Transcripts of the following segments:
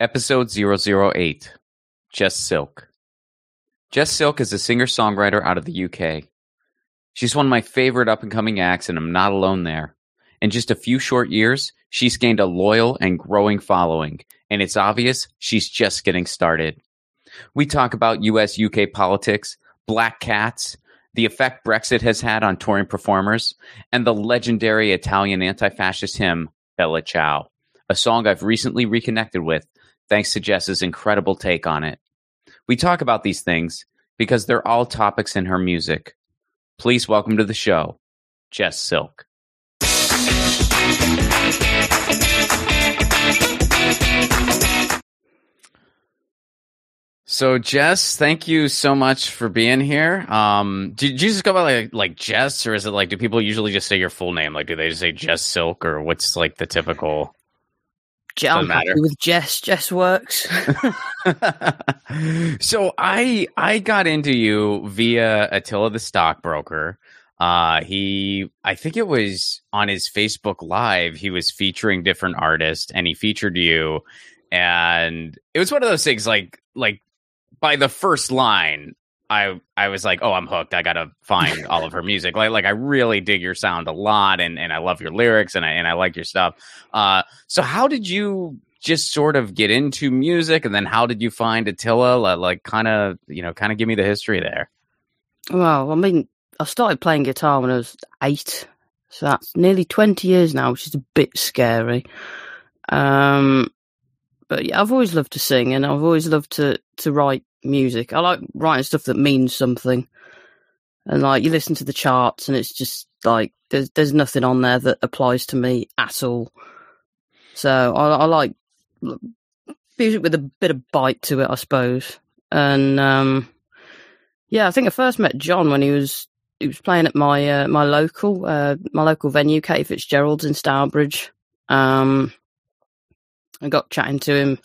Episode 008 Jess Silk. Jess Silk is a singer songwriter out of the UK. She's one of my favorite up and coming acts, and I'm not alone there. In just a few short years, she's gained a loyal and growing following, and it's obvious she's just getting started. We talk about US UK politics, black cats, the effect Brexit has had on touring performers, and the legendary Italian anti fascist hymn, Bella Ciao, a song I've recently reconnected with thanks to Jess's incredible take on it. We talk about these things because they're all topics in her music. Please welcome to the show, Jess Silk. So Jess, thank you so much for being here. Um, did you just go by like like Jess, or is it like do people usually just say your full name? Like, do they just say Jess Silk, or what's like the typical? I'm happy with Jess. Jess works. so I I got into you via Attila the stockbroker. Uh, he I think it was on his Facebook Live. He was featuring different artists, and he featured you. And it was one of those things like like by the first line, I I was like, oh, I'm hooked. I gotta find all of her music. Like like I really dig your sound a lot, and and I love your lyrics, and I and I like your stuff. Uh, so how did you just sort of get into music, and then how did you find Attila? Like kind of you know kind of give me the history there. Well, I mean, I started playing guitar when I was eight, so that's nearly twenty years now, which is a bit scary. Um, but yeah, I've always loved to sing, and I've always loved to to write music. I like writing stuff that means something. And like you listen to the charts and it's just like there's there's nothing on there that applies to me at all. So I, I like music with a bit of bite to it, I suppose. And um, yeah, I think I first met John when he was he was playing at my uh, my local uh, my local venue, Katie Fitzgerald's in Stourbridge. Um, I got chatting to him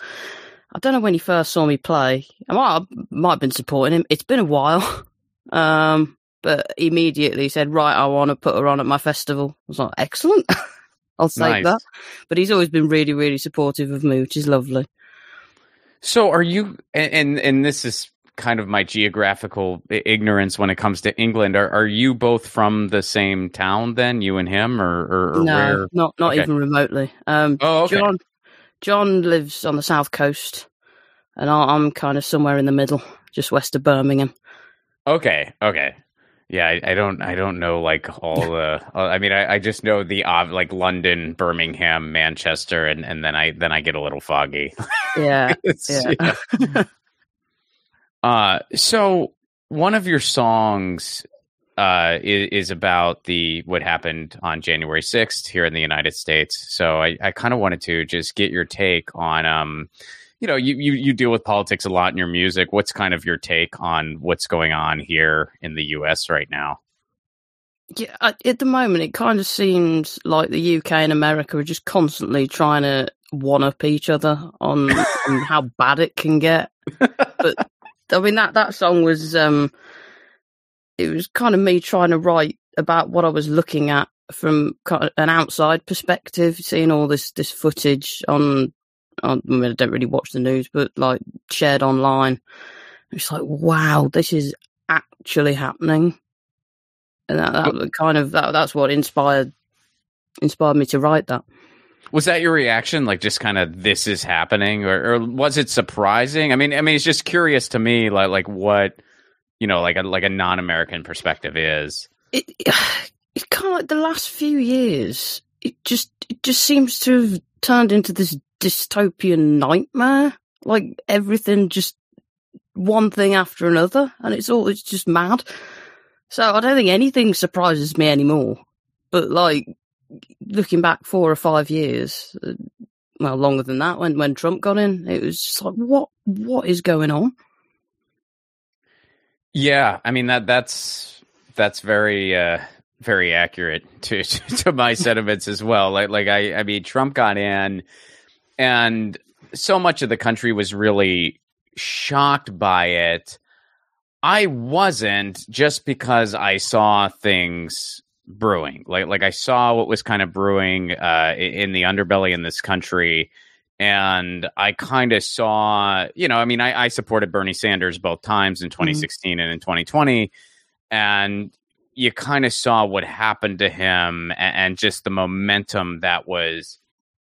I don't know when he first saw me play. I might, I might have been supporting him. It's been a while. Um, but immediately said, right, I want to put her on at my festival. I was like, excellent. I'll take nice. that. But he's always been really, really supportive of me, which is lovely. So are you, and, and this is kind of my geographical ignorance when it comes to England. Are, are you both from the same town then, you and him, or, or, or no, where? not not okay. even remotely. Um, oh, okay. John, John lives on the south coast, and I'm kind of somewhere in the middle, just west of Birmingham. Okay, okay, yeah, I, I don't, I don't know like all the. I mean, I, I just know the uh, like London, Birmingham, Manchester, and and then I then I get a little foggy. Yeah, yeah. yeah. uh, so one of your songs uh, is, is, about the what happened on January 6th here in the United States. So I, I kind of wanted to just get your take on, um, you know, you, you, you deal with politics a lot in your music. What's kind of your take on what's going on here in the U.S. right now? Yeah, at the moment, it kind of seems like the UK and America are just constantly trying to one up each other on, on how bad it can get. But I mean that that song was um, it was kind of me trying to write about what I was looking at from an outside perspective, seeing all this this footage on. on I, mean, I don't really watch the news, but like shared online. It's like, wow, this is actually happening, and that, that kind of that, that's what inspired inspired me to write that. Was that your reaction? Like just kind of this is happening, or, or was it surprising? I mean, I mean, it's just curious to me, like like what you know, like a like a non American perspective is. It it kind of like the last few years. It just it just seems to have turned into this dystopian nightmare. Like everything just one thing after another, and it's all it's just mad. So I don't think anything surprises me anymore. But like looking back four or five years, uh, well, longer than that, when when Trump got in, it was just like, what what is going on? Yeah, I mean that that's that's very uh very accurate to to my sentiments as well. Like like I I mean Trump got in and so much of the country was really shocked by it. I wasn't just because I saw things brewing. Like like I saw what was kind of brewing uh in the underbelly in this country and I kind of saw, you know, I mean, I, I, supported Bernie Sanders both times in 2016 mm-hmm. and in 2020, and you kind of saw what happened to him and, and, just the momentum that was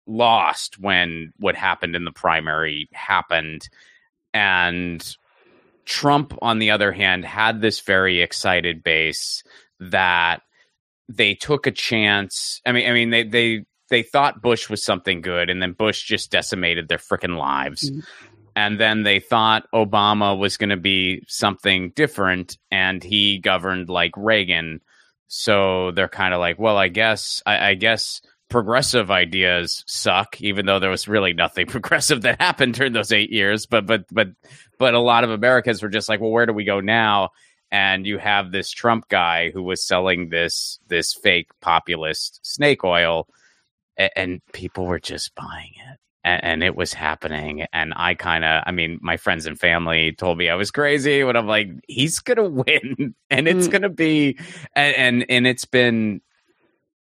lost when what happened in the primary happened, and Trump, on the other hand, had this very excited base that they took a chance. I mean, I mean, they they they thought Bush was something good, and then Bush just decimated their freaking lives. Mm-hmm. And then they thought Obama was going to be something different, and he governed like Reagan. So they're kind of like, well, I guess, I, I guess progressive ideas suck, even though there was really nothing progressive that happened during those eight years. But but but but a lot of Americans were just like, well, where do we go now? And you have this Trump guy who was selling this this fake populist snake oil and, people were just buying it. And, and it was happening. And I kind of, I mean, my friends and family told me I was crazy, but I'm like, he's gonna win, and it's mm. gonna be, and, and and it's been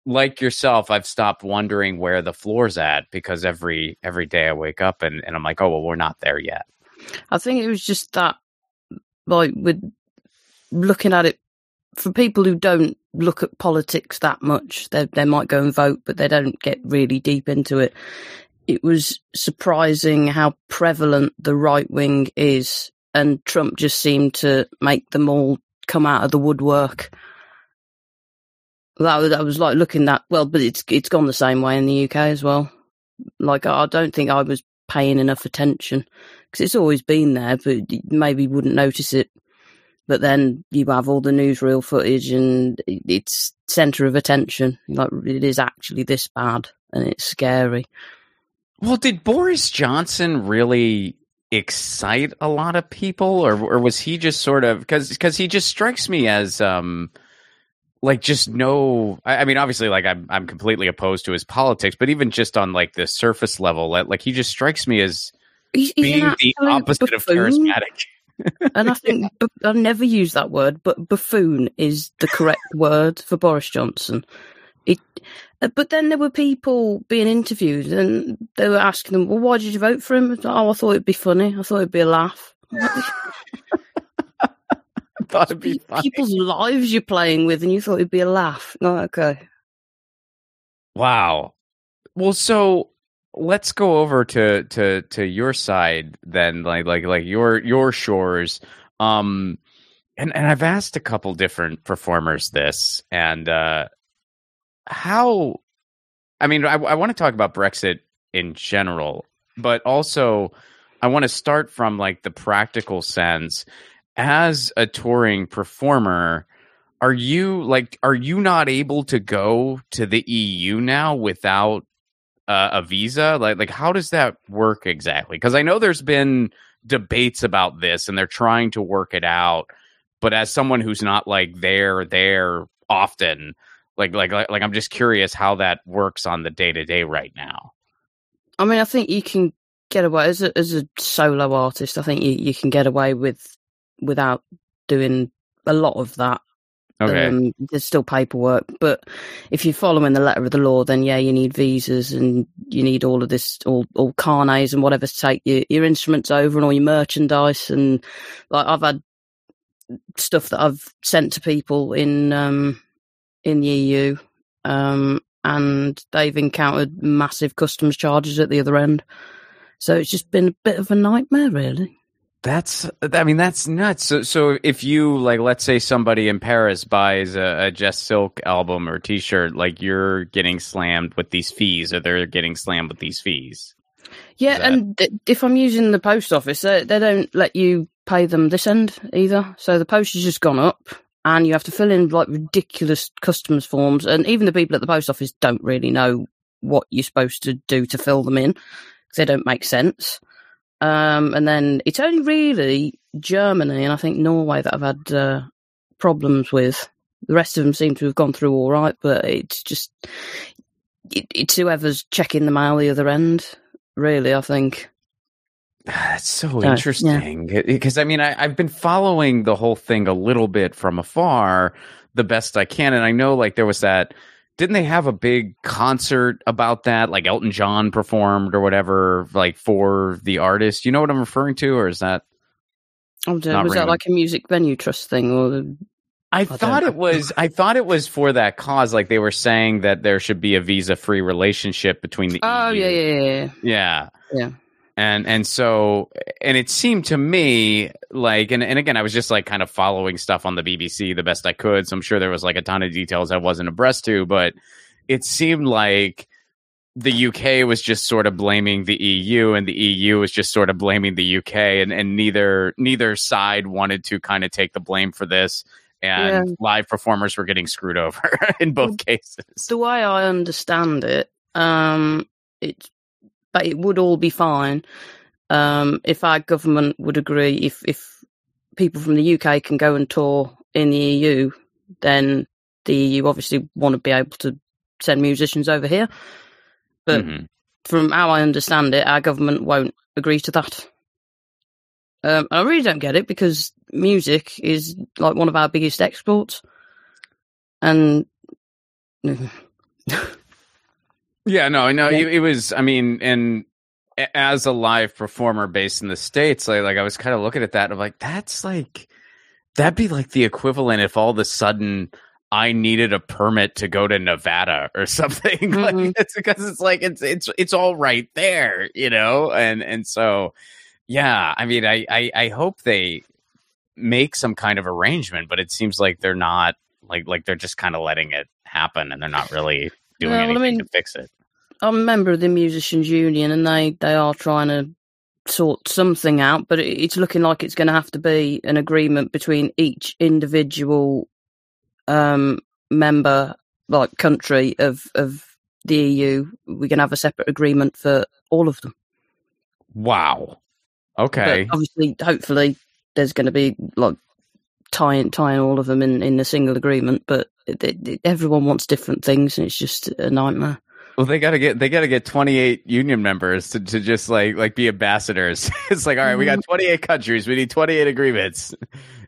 like yourself, I've stopped wondering where the floor's at because every every day I wake up and, and I'm like, oh well, we're not there yet. I think it was just that, like, with looking at it for people who don't look at politics that much. They they might go and vote, but they don't get really deep into it. It was surprising how prevalent the right wing is, and Trump just seemed to make them all come out of the woodwork. That was, I was like looking that well, but it's it's gone the same way in the UK as well. Like I don't think I was paying enough attention because it's always been there, but maybe wouldn't notice it but then you have all the newsreel footage and it's center of attention. Like it is actually this bad and it's scary. Well, did Boris Johnson really excite a lot of people or or was he just sort of cuz cuz he just strikes me as um like just no I, I, mean obviously like I'm I'm completely opposed to his politics but even just on like the surface level like he just strikes me as he's, he's being the opposite buffoon. of charismatic and I think I never use that word, but buffoon is the correct word for Boris Johnson. It, uh, but then there were people being interviewed, and they were asking them, "Well, why did you vote for him?" oh, I thought it'd be funny. I thought it'd be a laugh. thought it'd be funny. People's lives you're playing with, and you thought it'd be a laugh. Oh, okay. Wow. Well, so let's go over to to to your side then like like like your your shores. Um and and I've asked a couple different performers this and uh how I mean I I want to talk about Brexit in general but also I want to start from like the practical sense. As a touring performer are you like are you not able to go to the EU now without uh, a visa? Like, like how does that work exactly? Because I know there's been debates about this, and they're trying to work it out. But as someone who's not like there, there often, like, like, like, like I'm just curious how that works on the day to day right now. I mean, I think you can get away as a as a solo artist. I think you, you can get away with without doing a lot of that. Okay. Um, there's still paperwork, but if you're following the letter of the law, then yeah, you need visas and you need all of this, all all carnets and whatever to take your, your instruments over and all your merchandise. And like I've had stuff that I've sent to people in um, in the EU, um, and they've encountered massive customs charges at the other end. So it's just been a bit of a nightmare, really. That's, I mean, that's nuts. So, so if you like, let's say somebody in Paris buys a, a Jess Silk album or T-shirt, like you're getting slammed with these fees, or they're getting slammed with these fees. Yeah, that... and th- if I'm using the post office, they, they don't let you pay them this end either. So the post has just gone up, and you have to fill in like ridiculous customs forms, and even the people at the post office don't really know what you're supposed to do to fill them in because they don't make sense. Um, and then it's only really Germany and I think Norway that I've had uh, problems with. The rest of them seem to have gone through all right, but it's just it, it's whoever's checking the mail the other end. Really, I think. That's so uh, interesting yeah. because I mean I, I've been following the whole thing a little bit from afar, the best I can, and I know like there was that didn't they have a big concert about that? Like Elton John performed or whatever, like for the artist. You know what I'm referring to, or is that? Oh, was that like a music venue trust thing, or? I, I thought it was. I thought it was for that cause. Like they were saying that there should be a visa-free relationship between the. Oh EU. yeah, yeah, yeah, yeah, yeah. And and so and it seemed to me like and, and again I was just like kind of following stuff on the BBC the best I could. So I'm sure there was like a ton of details I wasn't abreast to, but it seemed like the UK was just sort of blaming the EU and the EU was just sort of blaming the UK and, and neither neither side wanted to kind of take the blame for this and yeah. live performers were getting screwed over in both cases. The way I understand it, um, it's but it would all be fine um, if our government would agree. If if people from the UK can go and tour in the EU, then the EU obviously want to be able to send musicians over here. But mm-hmm. from how I understand it, our government won't agree to that. Um, I really don't get it because music is like one of our biggest exports, and yeah, no, no. It, it, was. I mean, and as a live performer based in the states, like, like I was kind of looking at that, and I'm like, that's like that'd be like the equivalent if all of a sudden I needed a permit to go to Nevada or something. Mm-hmm. like it's because it's like it's it's it's all right there, you know, and and so yeah, I mean, I, I, I hope they make some kind of arrangement, but it seems like they're not like like they're just kind of letting it happen, and they're not really doing well, anything I mean, to fix it. I'm a member of the musicians union, and they they are trying to sort something out, but it's looking like it's going to have to be an agreement between each individual um, member, like country of of the EU. We're going to have a separate agreement for all of them. Wow. Okay. But obviously, hopefully, there's going to be like tying tying all of them in in a single agreement. But it, it, everyone wants different things, and it's just a nightmare. Well, they gotta get they gotta get twenty eight union members to, to just like like be ambassadors. it's like, all right, we got mm-hmm. twenty eight countries, we need twenty eight agreements.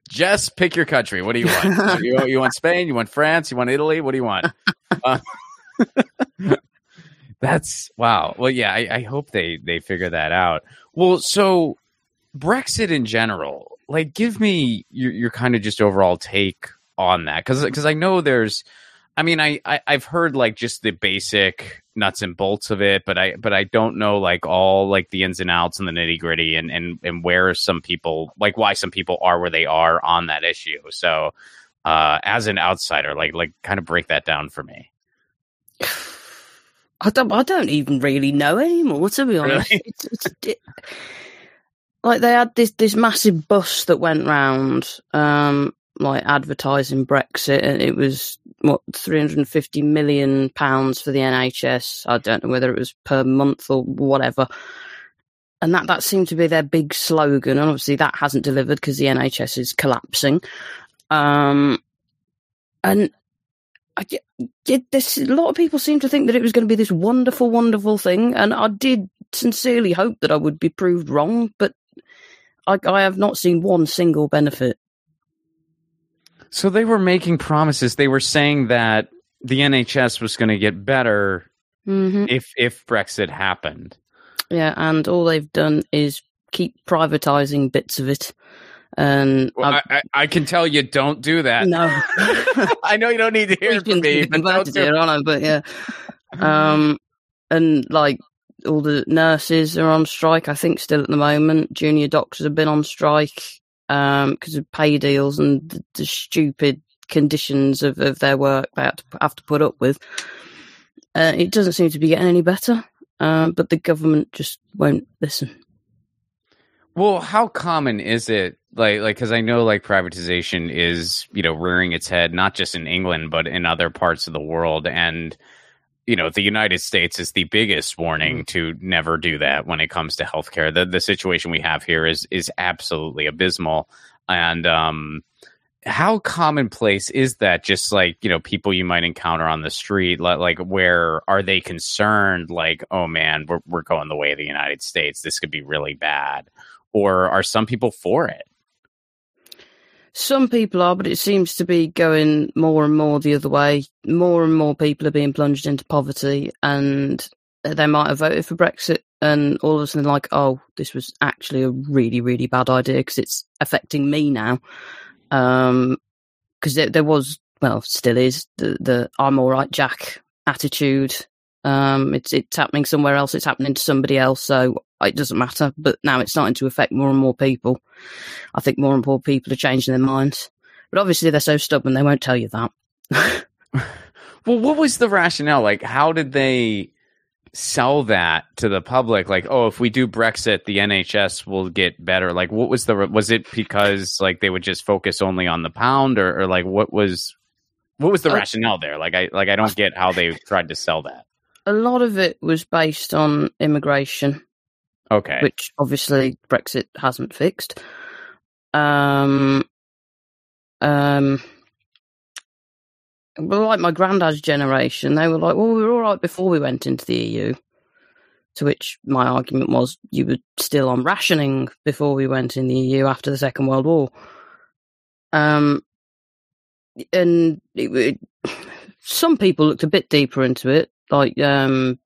Just pick your country. What do you want? you, you, want Spain? You want France? You want Italy? What do you want? Uh, that's wow. Well, yeah, I, I hope they they figure that out. Well, so Brexit in general, like, give me your, your kind of just overall take on that because because I know there's, I mean, I, I I've heard like just the basic nuts and bolts of it, but I but I don't know like all like the ins and outs and the nitty gritty and and and where some people like why some people are where they are on that issue. So, uh, as an outsider, like like kind of break that down for me. I don't. I don't even really know anymore. To be honest, really? it's, it's, it, like they had this this massive bus that went round, um, like advertising Brexit, and it was what three hundred and fifty million pounds for the NHS. I don't know whether it was per month or whatever. And that, that seemed to be their big slogan. And obviously that hasn't delivered because the NHS is collapsing. Um, and I, did this, a lot of people seem to think that it was going to be this wonderful, wonderful thing, and I did sincerely hope that I would be proved wrong, but I, I have not seen one single benefit. So they were making promises. They were saying that the NHS was going to get better mm-hmm. if if Brexit happened. Yeah, and all they've done is keep privatizing bits of it. And well, I, I, I, can tell you don't do that. No, I know you don't need to hear it from me, but don't do it. It, but yeah, um, and like all the nurses are on strike. I think still at the moment. Junior doctors have been on strike um because of pay deals and the, the stupid conditions of, of their work they have to, have to put up with. Uh, it doesn't seem to be getting any better, uh, but the government just won't listen. Well, how common is it like like because I know like privatization is you know rearing its head not just in England but in other parts of the world and you know the United States is the biggest warning mm-hmm. to never do that when it comes to healthcare. The the situation we have here is is absolutely abysmal. And um how commonplace is that? Just like you know people you might encounter on the street like, like where are they concerned like oh man we're, we're going the way of the united states. This could be really bad. Or are some people for it Some people are, but it seems to be going more and more the other way. More and more people are being plunged into poverty, and they might have voted for Brexit, and all of a sudden, like, oh, this was actually a really, really bad idea because it's affecting me now. Um, because there, there was, well, still is the the I'm all right, Jack attitude. Um, it's it's happening somewhere else. It's happening to somebody else, so it doesn't matter. But now it's starting to affect more and more people. I think more and more people are changing their minds. But obviously, they're so stubborn they won't tell you that. well, what was the rationale? Like, how did they sell that to the public? Like, oh, if we do Brexit, the NHS will get better. Like, what was the was it because like they would just focus only on the pound, or, or like what was what was the uh, rationale there? Like, I like I don't get how they tried to sell that. A lot of it was based on immigration. Okay. Which obviously Brexit hasn't fixed. Um, um, well, like my granddad's generation, they were like, well, we were all right before we went into the EU. To which my argument was, you were still on rationing before we went in the EU after the Second World War. Um, and it, it, some people looked a bit deeper into it, like um,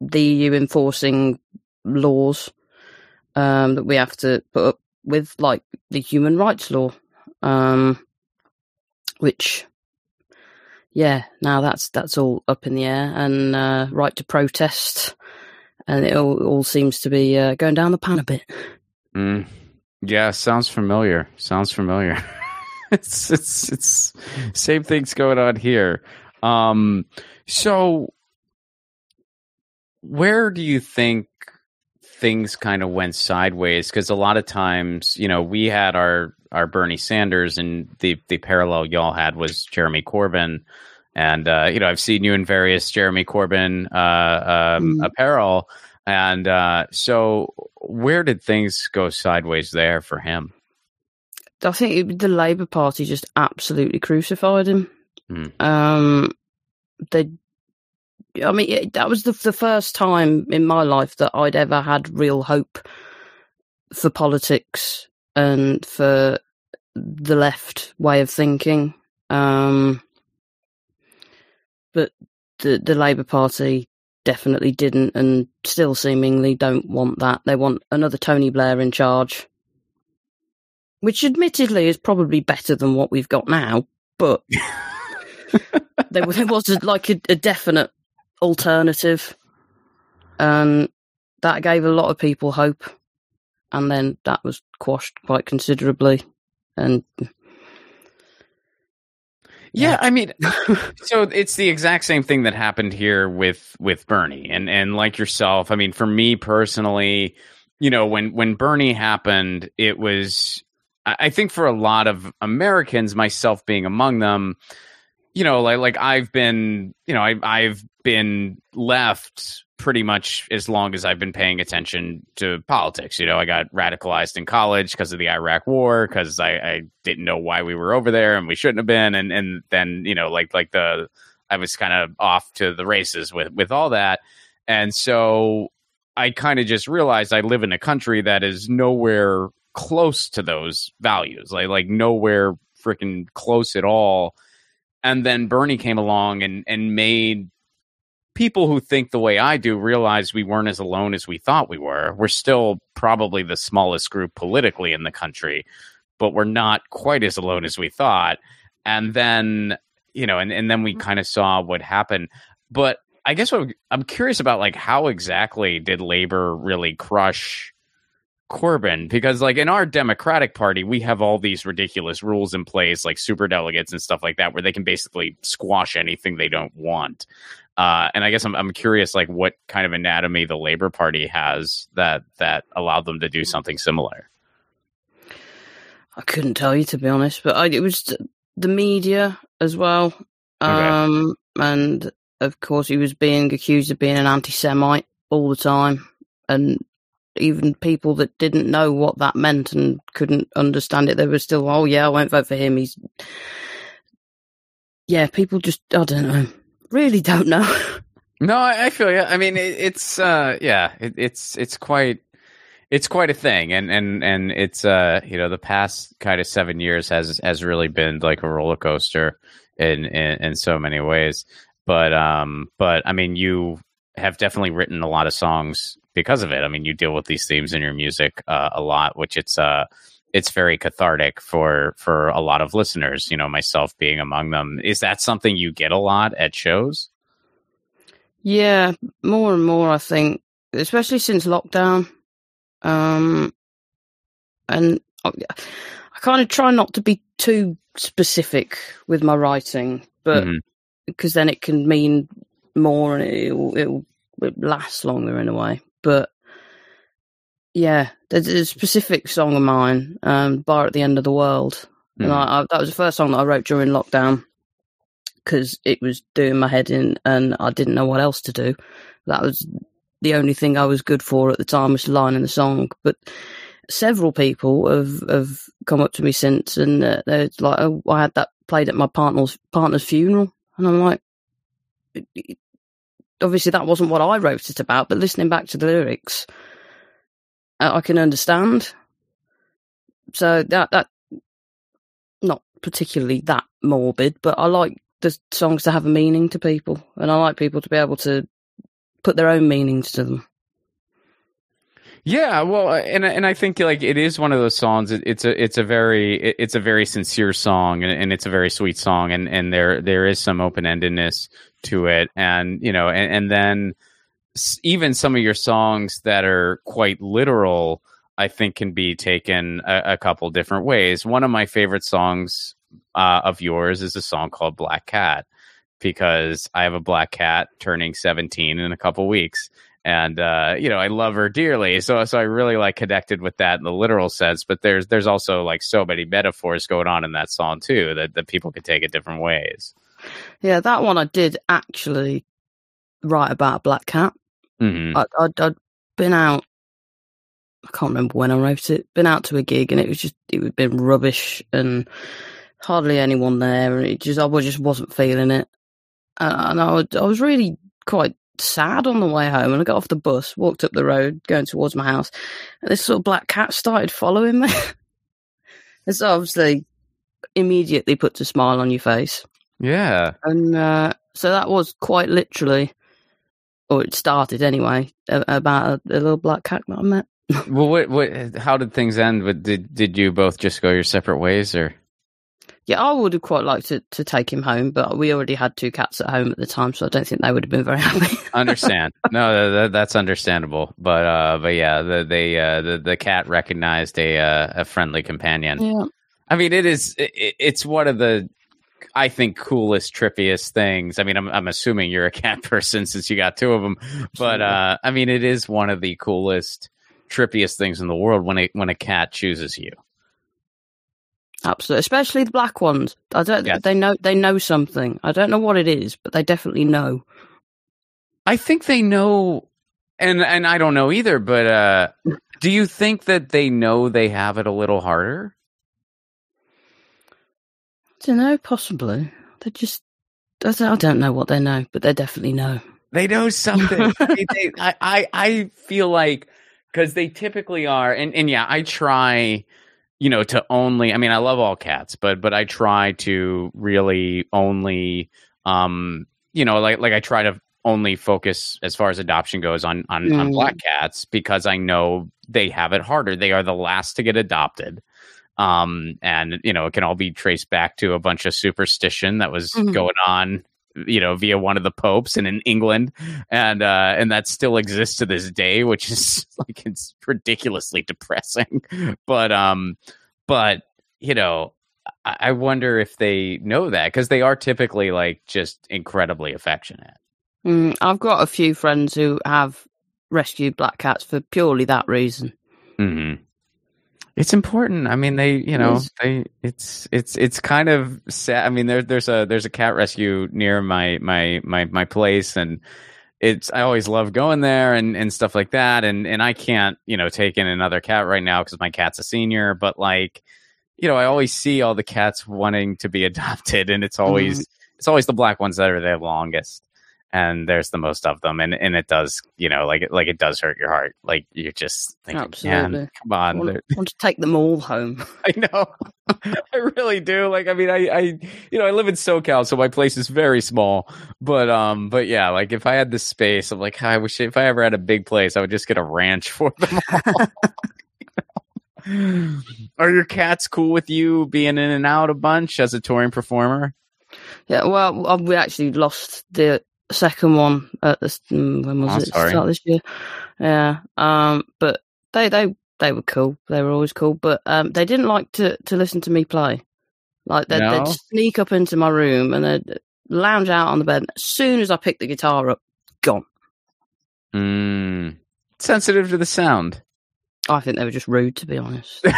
the EU enforcing laws um, that we have to put up with, like the human rights law, um, which, yeah, now that's that's all up in the air, and uh, right to protest, and it all, all seems to be uh, going down the pan a bit. Mm. Yeah, sounds familiar. Sounds familiar. it's it's it's same things going on here. Um, so where do you think things kind of went sideways? Because a lot of times, you know, we had our our Bernie Sanders, and the the parallel y'all had was Jeremy Corbyn. And uh, you know, I've seen you in various Jeremy Corbyn uh, um, mm. apparel, and uh, so where did things go sideways there for him? I think the Labour Party just absolutely crucified him. Mm. Um, they I mean, it, that was the, the first time in my life that I'd ever had real hope for politics and for the left way of thinking. Um, but the the Labour Party definitely didn't, and still seemingly don't want that. They want another Tony Blair in charge, which admittedly is probably better than what we've got now. But there, there was like a, a definite alternative. And that gave a lot of people hope. And then that was quashed quite considerably. And yeah, I mean, so it's the exact same thing that happened here with with Bernie, and and like yourself. I mean, for me personally, you know, when when Bernie happened, it was, I think, for a lot of Americans, myself being among them, you know, like like I've been, you know, I I've been left pretty much as long as I've been paying attention to politics. You know, I got radicalized in college because of the Iraq War, because I, I didn't know why we were over there and we shouldn't have been, and and then you know, like like the I was kind of off to the races with with all that, and so I kind of just realized I live in a country that is nowhere close to those values, like like nowhere freaking close at all. And then Bernie came along and and made people who think the way I do realize we weren't as alone as we thought we were. We're still probably the smallest group politically in the country, but we're not quite as alone as we thought. And then, you know, and, and then we mm-hmm. kind of saw what happened. But I guess what I'm curious about, like, how exactly did labor really crush Corbyn because like in our Democratic Party, we have all these ridiculous rules in place, like super delegates and stuff like that, where they can basically squash anything they don't want. Uh, and I guess I'm I'm curious, like what kind of anatomy the Labour Party has that that allowed them to do something similar. I couldn't tell you to be honest, but I, it was the media as well, um, okay. and of course he was being accused of being an anti-Semite all the time, and even people that didn't know what that meant and couldn't understand it, they were still, oh yeah, I won't vote for him. He's, yeah, people just, I don't know, really don't know. no, I, I feel you. I mean, it, it's, uh, yeah, it, it's, it's quite, it's quite a thing and and and it's uh you know the past kind of seven years has has really been like a roller coaster in in, in so many ways but um but i mean you have definitely written a lot of songs because of it i mean you deal with these themes in your music uh, a lot which it's uh it's very cathartic for for a lot of listeners you know myself being among them is that something you get a lot at shows Yeah, more and more, I think, especially since lockdown. Um, and I, I kind of try not to be too specific with my writing, but because then it can mean more and it'll, it'll, it last longer in a way. But yeah, there's a specific song of mine, um, "Bar at the End of the World," and Mhm. I, I, that was the first song that I wrote during lockdown because it was doing my head in, and I didn't know what else to do. That was the only thing I was good for at the time was lining the song. But several people have have come up to me since, and uh, they're like, "Oh, I had that played at my partner's partner's funeral," and I'm like, "It- it- obviously that wasn't what I wrote it about, but listening back to the lyrics, I can understand. So that that not particularly that morbid, but I like the songs to have a meaning to people, and I like people to be able to put their own meanings to them. Yeah, well, uh, and and I think like it is one of those songs. It, it's a it's a very it- it's a very sincere song, and, and it's a very sweet song, and and there there is some open endedness to it, and you know, and, and then even some of your songs that are quite literal, I think, can be taken a, a couple different ways. One of my favorite songs uh, of yours is a song called Black Cat because I have a black cat turning 17 in a couple weeks and uh, you know I love her dearly. So so I really like connected with that in the literal sense. But there's there's also like so many metaphors going on in that song too that, that people can take it different ways. Yeah, that one I did actually write about a black cat. Hmm I, I'd, I'd been out. I can't remember when I wrote it. Been out to a gig and it was just it had been rubbish and hardly anyone there, and it just I just wasn't feeling it. And, and I, I was really quite sad on the way home. And I got off the bus, walked up the road, going towards my house, and this little black cat started following me. it's obviously immediately puts a smile on your face. Yeah. And uh, so that was quite literally, or it started anyway, about a, a little black cat that I met. Well, what what? How did things end? Did did you both just go your separate ways, or? Yeah, I would have quite liked to, to take him home, but we already had two cats at home at the time, so I don't think they would have been very happy. understand no that, that's understandable but uh but yeah the they uh the, the cat recognized a uh, a friendly companion yeah. i mean it is it, it's one of the i think coolest trippiest things i mean I'm, I'm assuming you're a cat person since you got two of them but uh i mean it is one of the coolest trippiest things in the world when a when a cat chooses you Absolutely, especially the black ones. I don't. Yes. They know. They know something. I don't know what it is, but they definitely know. i think they know and and i don't know either but uh do you think that they know they have it a little harder don't know. Possibly. They just. I don't- know what they know, but they definitely know. They know something. I, mean, they, I, I, I feel like because they typically are, and, and yeah, I try, you know, to only. I mean, I love all cats, but but I try to really only, um, you know, like like I try to only focus as far as adoption goes on on, on Mm. black cats because I know they have it harder. They are the last to get adopted. Um, and you know, it can all be traced back to a bunch of superstition that was Mhm. going on you know via one of the popes and in england and uh and that still exists to this day which is like it's ridiculously depressing but um but you know i, I wonder if they know that because they are typically like just incredibly affectionate Mm, I've got a few friends who have rescued black cats for purely that reason. hmm It's important. I mean, they, you know, they. It's it's it's kind of sad. I mean, there, there's a there's a cat rescue near my my my my place, and it's I always love going there and and stuff like that. And and I can't, you know, take in another cat right now because my cat's a senior. But like, you know, I always see all the cats wanting to be adopted, and it's mm-hmm. always it's always the black ones that are the longest. And there's the most of them, and and it does, you know, like like it does hurt your heart. Like you're just thinking, Absolutely. come on. I want, they're- want to take them all home. I know. I really do. Like, I mean, I, I, you know, I live in SoCal, so my place is very small. But, um, but yeah, like if I had the space, I'm like, I wish if I ever had a big place, I would just get a ranch for them all. Are your cats cool with you being in and out a bunch as a touring performer? Yeah, well, uh, we actually lost the second one at this. mm, When was Oh, it? sorry. Start this year. Yeah. Um. But they they they were cool. They were always cool. But um, they didn't like to to listen to me play. Like they'd, No? they'd sneak up into my room and they'd lounge out on the bed. As soon as I picked the guitar up, gone. Mm, sensitive to the sound. I think they were just rude, to be honest.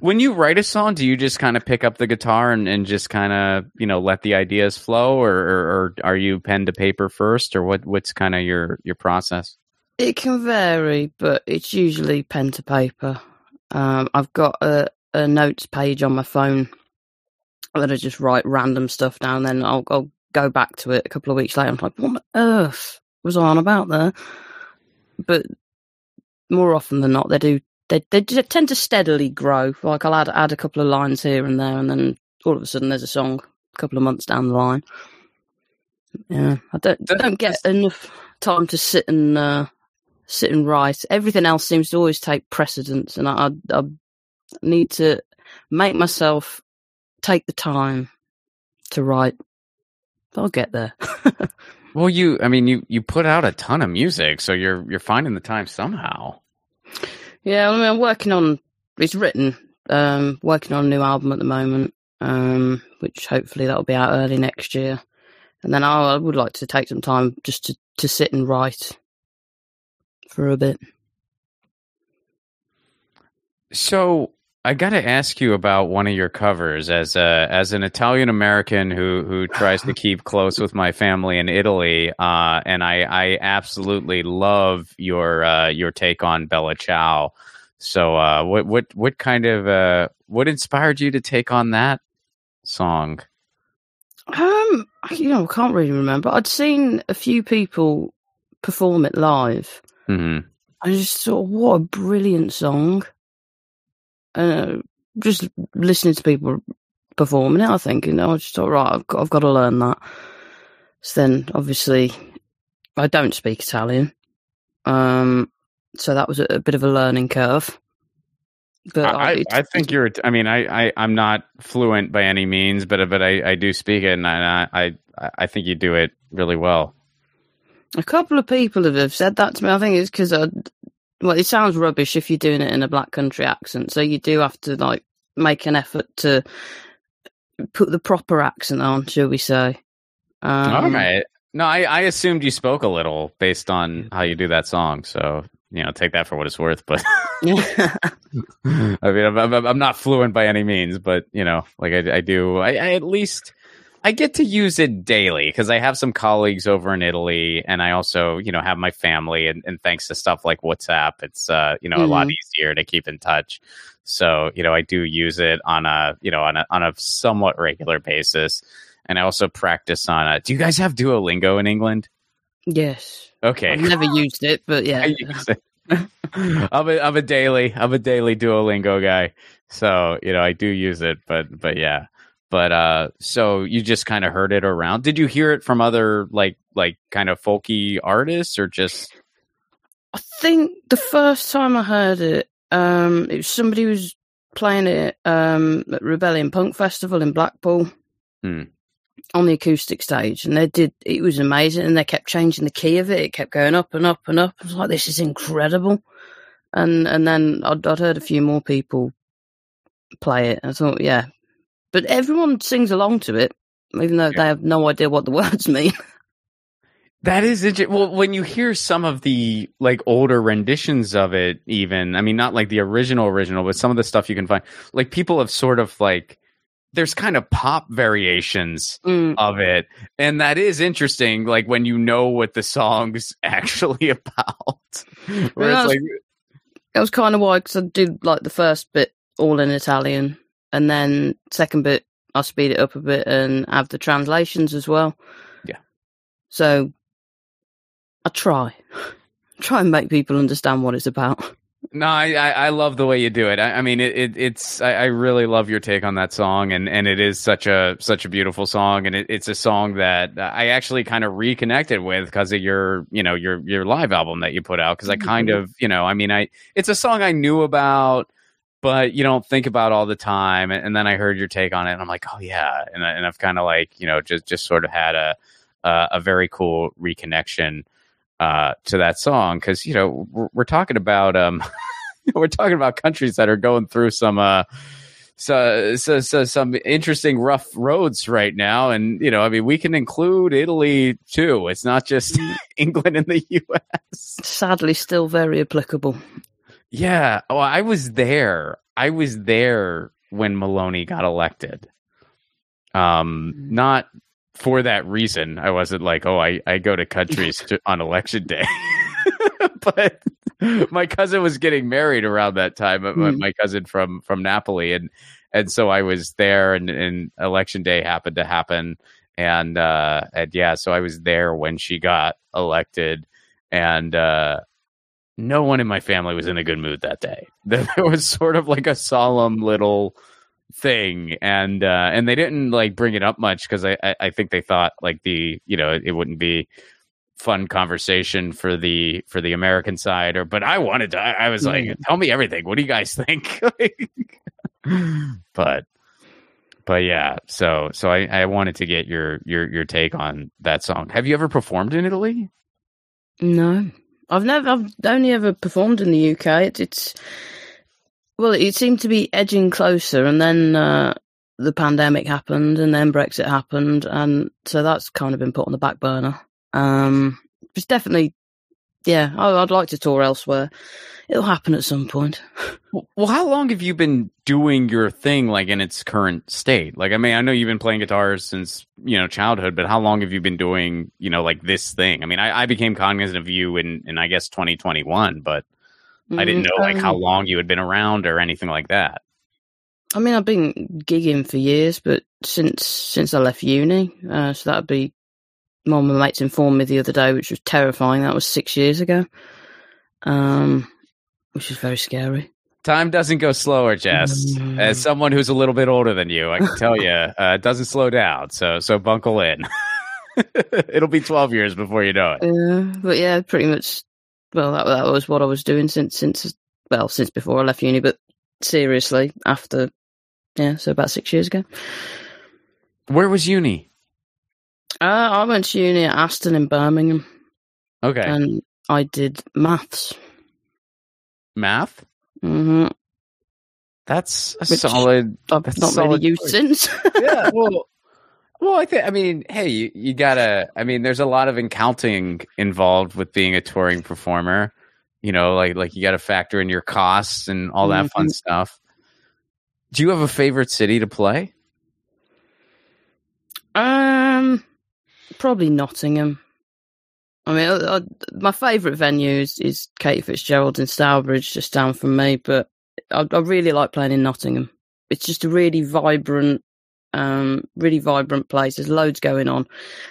when you write a song, do you just kind of pick up the guitar and, and just kind of you know let the ideas flow, or, or, or are you pen to paper first, or what? What's kind of your your process? It can vary, but it's usually pen to paper. Um, I've got a, a notes page on my phone that I just write random stuff down. Then I'll, I'll go back to it a couple of weeks later. I'm like, what on earth was I on about there? But more often than not, they do. They they tend to steadily grow. Like I'll add add a couple of lines here and there, and then all of a sudden there's a song a couple of months down the line. Yeah, I don't don't get enough time to sit and uh, sit and write. Everything else seems to always take precedence, and I, I, I need to make myself take the time to write. I'll get there. Well, you, I mean, you you put out a ton of music, so you're you're finding the time somehow. Yeah, I mean, I'm working on. It's written. Um, working on a new album at the moment, um, which hopefully that'll be out early next year. And then I, I would like to take some time just to, to sit and write for a bit. So I got to ask you about one of your covers as a as an Italian American who who tries to keep close with my family in Italy, uh, and I I absolutely love your uh, your take on Bella Ciao. So uh, what what what kind of uh, what inspired you to take on that song? Um, you know, I can't really remember. I'd seen a few people perform it live. hmm I just thought, what a brilliant song. Uh, just listening to people performing it, I think, you know, I just thought, right, I've got, I've got to learn that. So then, obviously, I don't speak Italian. Um, so that was a, a bit of a learning curve. But I, I, I think you're. I mean, I, I I'm not fluent by any means, but but I, I do speak it, and I I I think you do it really well. A couple of people have- have said that to me. I think it's because, well, it sounds rubbish if you're doing it in a black country accent. So you do have to like make an effort to put the proper accent on, shall we say? Um, All right. No, I, I assumed you spoke a little based on how you do that song. So, you know, take that for what it's worth. But I mean, I'm, I'm, I'm not fluent by any means, but, you know, like I, I do, I, I at least, I get to use it daily because I have some colleagues over in Italy and I also, you know, have my family. And, and thanks to stuff like WhatsApp, it's, uh, you know, a lot easier to keep in touch. So, you know, I do use it on a, you know, on a, on a somewhat regular basis and I also practice on. A, do you guys have Duolingo in England? yes. Okay, I've never used it, but yeah. I use it. I'm a I'm a daily I'm a daily Duolingo guy, so you know I do use it. But but yeah, but uh, so you just kind of heard it around. Did you hear it from other like like kind of folky artists or just? I think the first time I heard it, um, it was somebody who was playing it um, at Rebellion Punk Festival in Blackpool Hmm. on the acoustic stage, and they did. It was amazing, and they kept changing the key of it. It kept going up and up and up. I was like, "This is incredible." And and then I'd, I'd heard a few more people play it. I thought, yeah, but everyone sings along to it, even though Yeah. they have no idea what the words mean. That is interesting. Well, when you hear some of the like older renditions of it, even I mean, not like the original original, but some of the stuff you can find, like people have sort of like there's kind of pop variations Mm. of it, and that is interesting. Like when you know what the song's actually about, where it's like, That was kind of why, because I did like the first bit all in Italian, and then second bit I'll speed it up a bit and have the translations as well. Yeah. So I try, try and make people understand what it's about. No, I, I, love the way you do it. I, I mean, it, it it's I, I, really love your take on that song, and, and it is such a such a beautiful song, and it, it's a song that I actually kind of reconnected with because of your you know your your live album that you put out. Because I kind mm-hmm. of you know I mean I it's a song I knew about, but you don't think about all the time. And, and then I heard your take on it, and I'm like, oh yeah, and I, and I've kind of like you know just just sort of had a a, a very cool reconnection uh, to that song because you know we're, we're, talking about um, we're talking about countries that are going through some uh, so, so, so some interesting rough roads right now, and you know, I mean, we can include Italy too. It's not just England and the U.S. Sadly, still very applicable. Yeah. Well, I was there. I was there when Meloni got elected. Um, mm. not for that reason, I wasn't like, oh, I, I go to countries to, on election day. but my cousin was getting married around that time. Mm. My cousin from from Napoli, and and so I was there, and, and election day happened to happen, and uh, and yeah, so I was there when she got elected, and uh, no one in my family was in a good mood that day. There was sort of like a solemn little thing. And uh and they didn't like bring it up much because I, I, I think they thought like the you know it wouldn't be fun conversation for the for the american side or but i wanted to i, I was like tell me everything. What do you guys think? But but yeah so so i i wanted to get your your your take on that song. Have you ever performed in italy? No i've never i've only ever performed in the uk it, it's well, it seemed to be edging closer, and then uh, the pandemic happened, and then Brexit happened, and so that's kind of been put on the back burner. Um, it's definitely, yeah, I, would like to tour elsewhere. It'll happen at some point. well, how long have you been doing your thing, like in its current state? Like, I mean, I know you've been playing guitars since you know childhood, but how long have you been doing, you know, like this thing? I mean, I, I became cognizant of you in, in I guess 2021, but I didn't know like how um, long you had been around or anything like that. I mean, I've been gigging for years, but since since I left uni, uh, so that'd be. My mates informed me the other day, which was terrifying. That was six years ago, um, which is very scary. Time doesn't go slower, Jess. Mm. As someone who's a little bit older than you, I can tell you, uh, it doesn't slow down. So, so buckle in. It'll be twelve years before you know it. Yeah, but yeah, pretty much well, that, that was what I was doing since since well since before I left uni, but seriously after yeah, so about six years ago. Where was uni? Uh, I went to uni at Aston in Birmingham. Okay, and I did maths. Math. hmm That's a Which solid. I've that's not solid really used since. yeah, well, well, I think I mean, hey, you, you, gotta. I mean, there's a lot of accounting involved with being a touring performer. You know, like like you got to factor in your costs and all that mm-hmm. fun stuff. Do you have a favorite city to play? Um, probably Nottingham. I mean, I, I, my favourite venue is, is Katie Fitzgerald in Stourbridge, just down from me. But I, I really like playing in Nottingham. It's just a really vibrant um, really vibrant place. There's loads going on,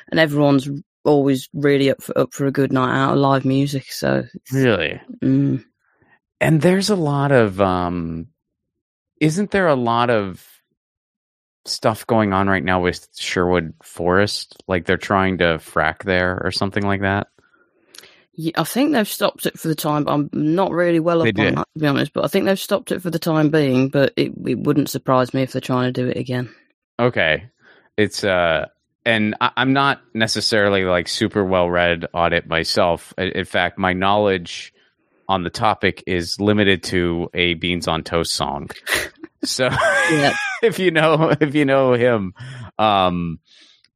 and everyone's always really up for up for a good night out of live music. So really, mm. and there's a lot of um, isn't there a lot of stuff going on right now with Sherwood Forest? Like they're trying to frack there or something like that. Yeah, I think they've stopped it for the time. But I'm not really well up on that, to be honest, but I think they've stopped it for the time being. But it, it wouldn't surprise me if they're trying to do it again. Okay. It's uh and I, am not necessarily like super well read on it myself. In fact, my knowledge on the topic is limited to a beans on toast song. so if you know if you know him, um,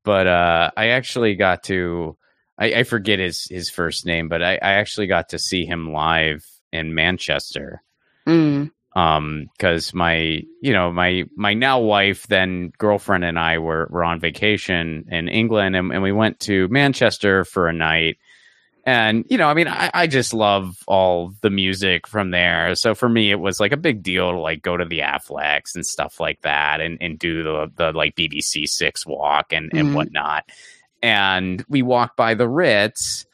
but uh, I actually got to I, I, forget his his first name, but I, I actually got to see him live in Manchester. Mm. Um because my you know my my now wife then girlfriend and i were were on vacation in england and, and we went to manchester for a night and you know, I mean, I, I just love all the music from there. So for me, it was like a big deal to like go to the Afflecks and stuff like that, and and do the the like BBC Six walk and and Mhm. whatnot. And we walked by the Ritz,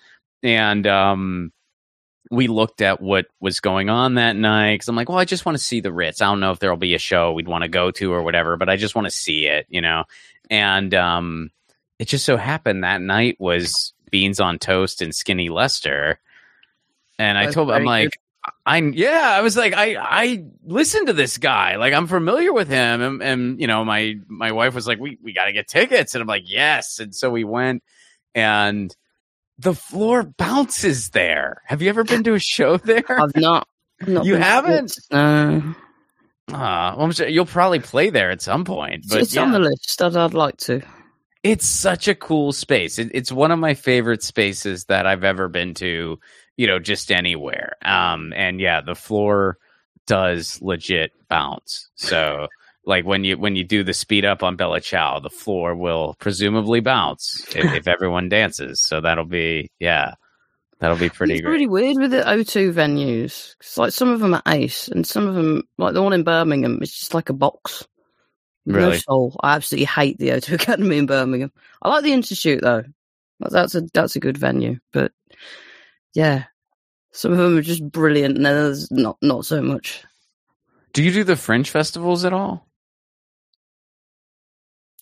and um, we looked at what was going on that night because I'm like, well, I just want to see the Ritz. I don't know if there'll be a show we'd want to go to or whatever, but I just want to see it, you know. And um, it just so happened that night was beans on toast and skinny Lister. And I told him, I'm very like, I yeah, I was like, I I listened to this guy, like I'm familiar with him, and, and you know, my my wife was like, we we got to get tickets, and I'm like, yes, and so we went, and the floor bounces there. Have you ever been to a show there? I've not. not You haven't? it. No. Uh, well, I'm sure you'll probably play there at some point, So but it's on the list. I'd, I'd like to. It's such a cool space. It, it's one of my favorite spaces that I've ever been to. You know, just anywhere. Um, and yeah, the floor does legit bounce. So, like when you when you do the speed up on Bella Ciao, the floor will presumably bounce if, if everyone dances. So that'll be yeah, that'll be pretty it's great. really weird with the O2 venues. 'Cause, like some of them are ace, and some of them, like the one in Birmingham, it's just like a box. With No soul. I absolutely hate the O2 Academy in Birmingham. I like the Institute though. That's a that's a good venue, but yeah, some of them are just brilliant, and others not not so much. Do you do the Fringe festivals at all?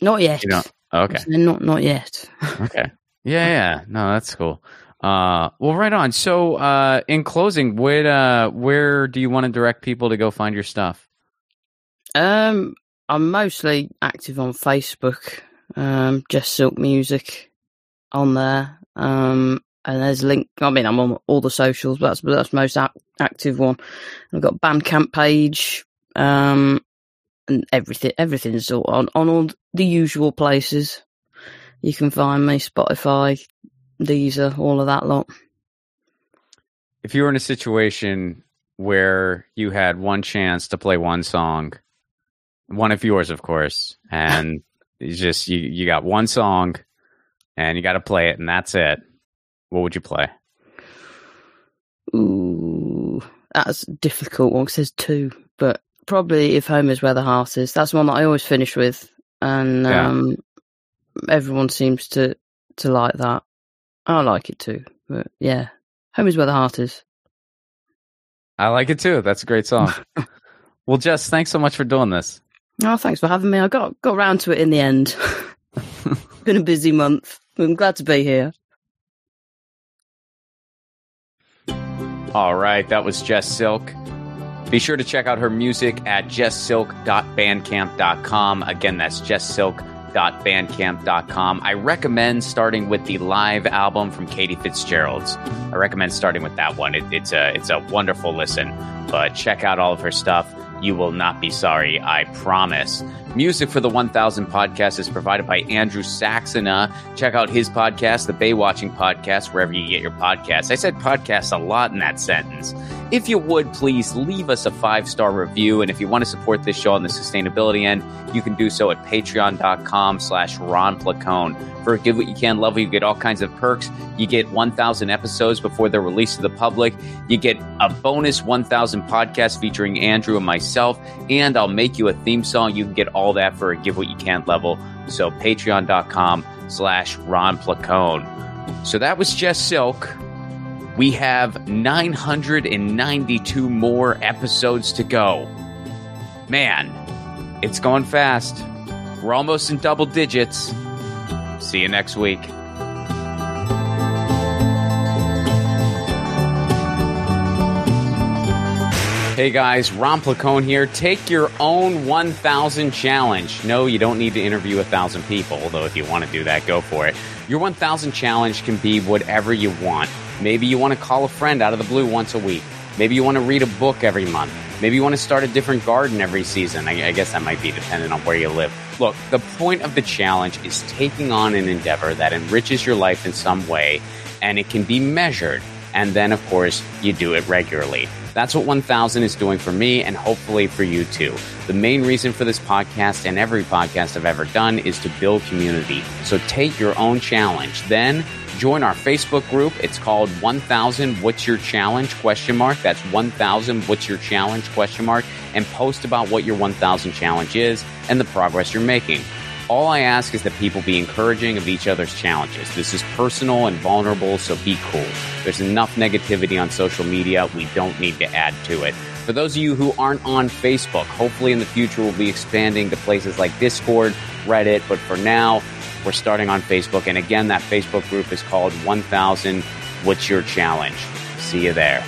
Not yet. You know, okay. Not not yet. Okay. Yeah, yeah. No, that's cool. Uh, well, right on. So, uh, in closing, where uh, where do you want to direct people to go find your stuff? Um, I'm mostly active on Facebook. Um, Jess Silk Music on there. Um, and there's a link. I mean, I'm on all the socials, but that's but most ac- active one. I've got Bandcamp page. Um, and everything. Everything's all on on all the usual places. You can find me Spotify, Deezer, all of that lot. If you were in a situation where you had one chance to play one song, one of yours, of course, and it's just you you got one song, and you got to play it, and that's it. What would you play? Ooh, that's a difficult one 'cause there's two, but probably if home is where the heart is. That's one that I always finish with, and Yeah. um, everyone seems to to like that. I like it too, but yeah, home is where the heart is. I like it too. That's a great song. well, Jess, thanks so much for doing this. Oh, thanks for having me. I got got round to it in the end. Been a busy month. I'm glad to be here. All right, that was Jess Silk. Be sure to check out her music at jesssilk.bandcamp.com. Again, that's jesssilk.bandcamp.com. I recommend starting with the live album from Katie Fitzgerald's. I recommend starting with that one. It, it's a it's a wonderful listen. But check out all of her stuff. You will not be sorry, I promise. Music for the 1000 podcast is provided by Andrew Saxona. Check out his podcast, the Baywatching Podcast, wherever you get your podcasts. I said podcasts a lot in that sentence. If you would, please leave us a five star review. And if you want to support this show on the sustainability end, you can do so at patreon.com slash Ron Placone. For a Give What You Can, What You get all kinds of perks. You get 1,000 episodes before they're released to the public. You get a bonus 1,000 podcast featuring Andrew and myself. And I'll make you a theme song. You can get all that for a Give What You Can level. So patreon.com slash Ron Placone. So that was Jess Silk. We have 992 more episodes to go. Man, it's going fast. We're almost in double digits. See you next week. Hey guys, Ron Placone here. Take your own 1000 challenge. No, you don't need to interview 1,000 people, although if you want to do that, go for it. Your 1000 challenge can be whatever you want. Maybe you want to call a friend out of the blue once a week. Maybe you want to read a book every month. Maybe you want to start a different garden every season. I, I guess that might be dependent on where you live. Look, the point of the challenge is taking on an endeavor that enriches your life in some way, and it can be measured. And then, of course, you do it regularly. That's what 1000 is doing for me and hopefully for you too. The main reason for this podcast and every podcast I've ever done is to build community. So take your own challenge. Then Join our Facebook group. It's called 1000 What's Your Challenge question mark. That's 1000 What's Your Challenge question mark and post about what your 1000 challenge is and the progress you're making. All I ask is that people be encouraging of each other's challenges. This is personal and vulnerable, so be cool. There's enough negativity on social media. We don't need to add to it. For those of you who aren't on Facebook, hopefully in the future we'll be expanding to places like Discord, Reddit, but for now, we're starting on Facebook. And again, that Facebook group is called 1000 What's Your Challenge? See you there.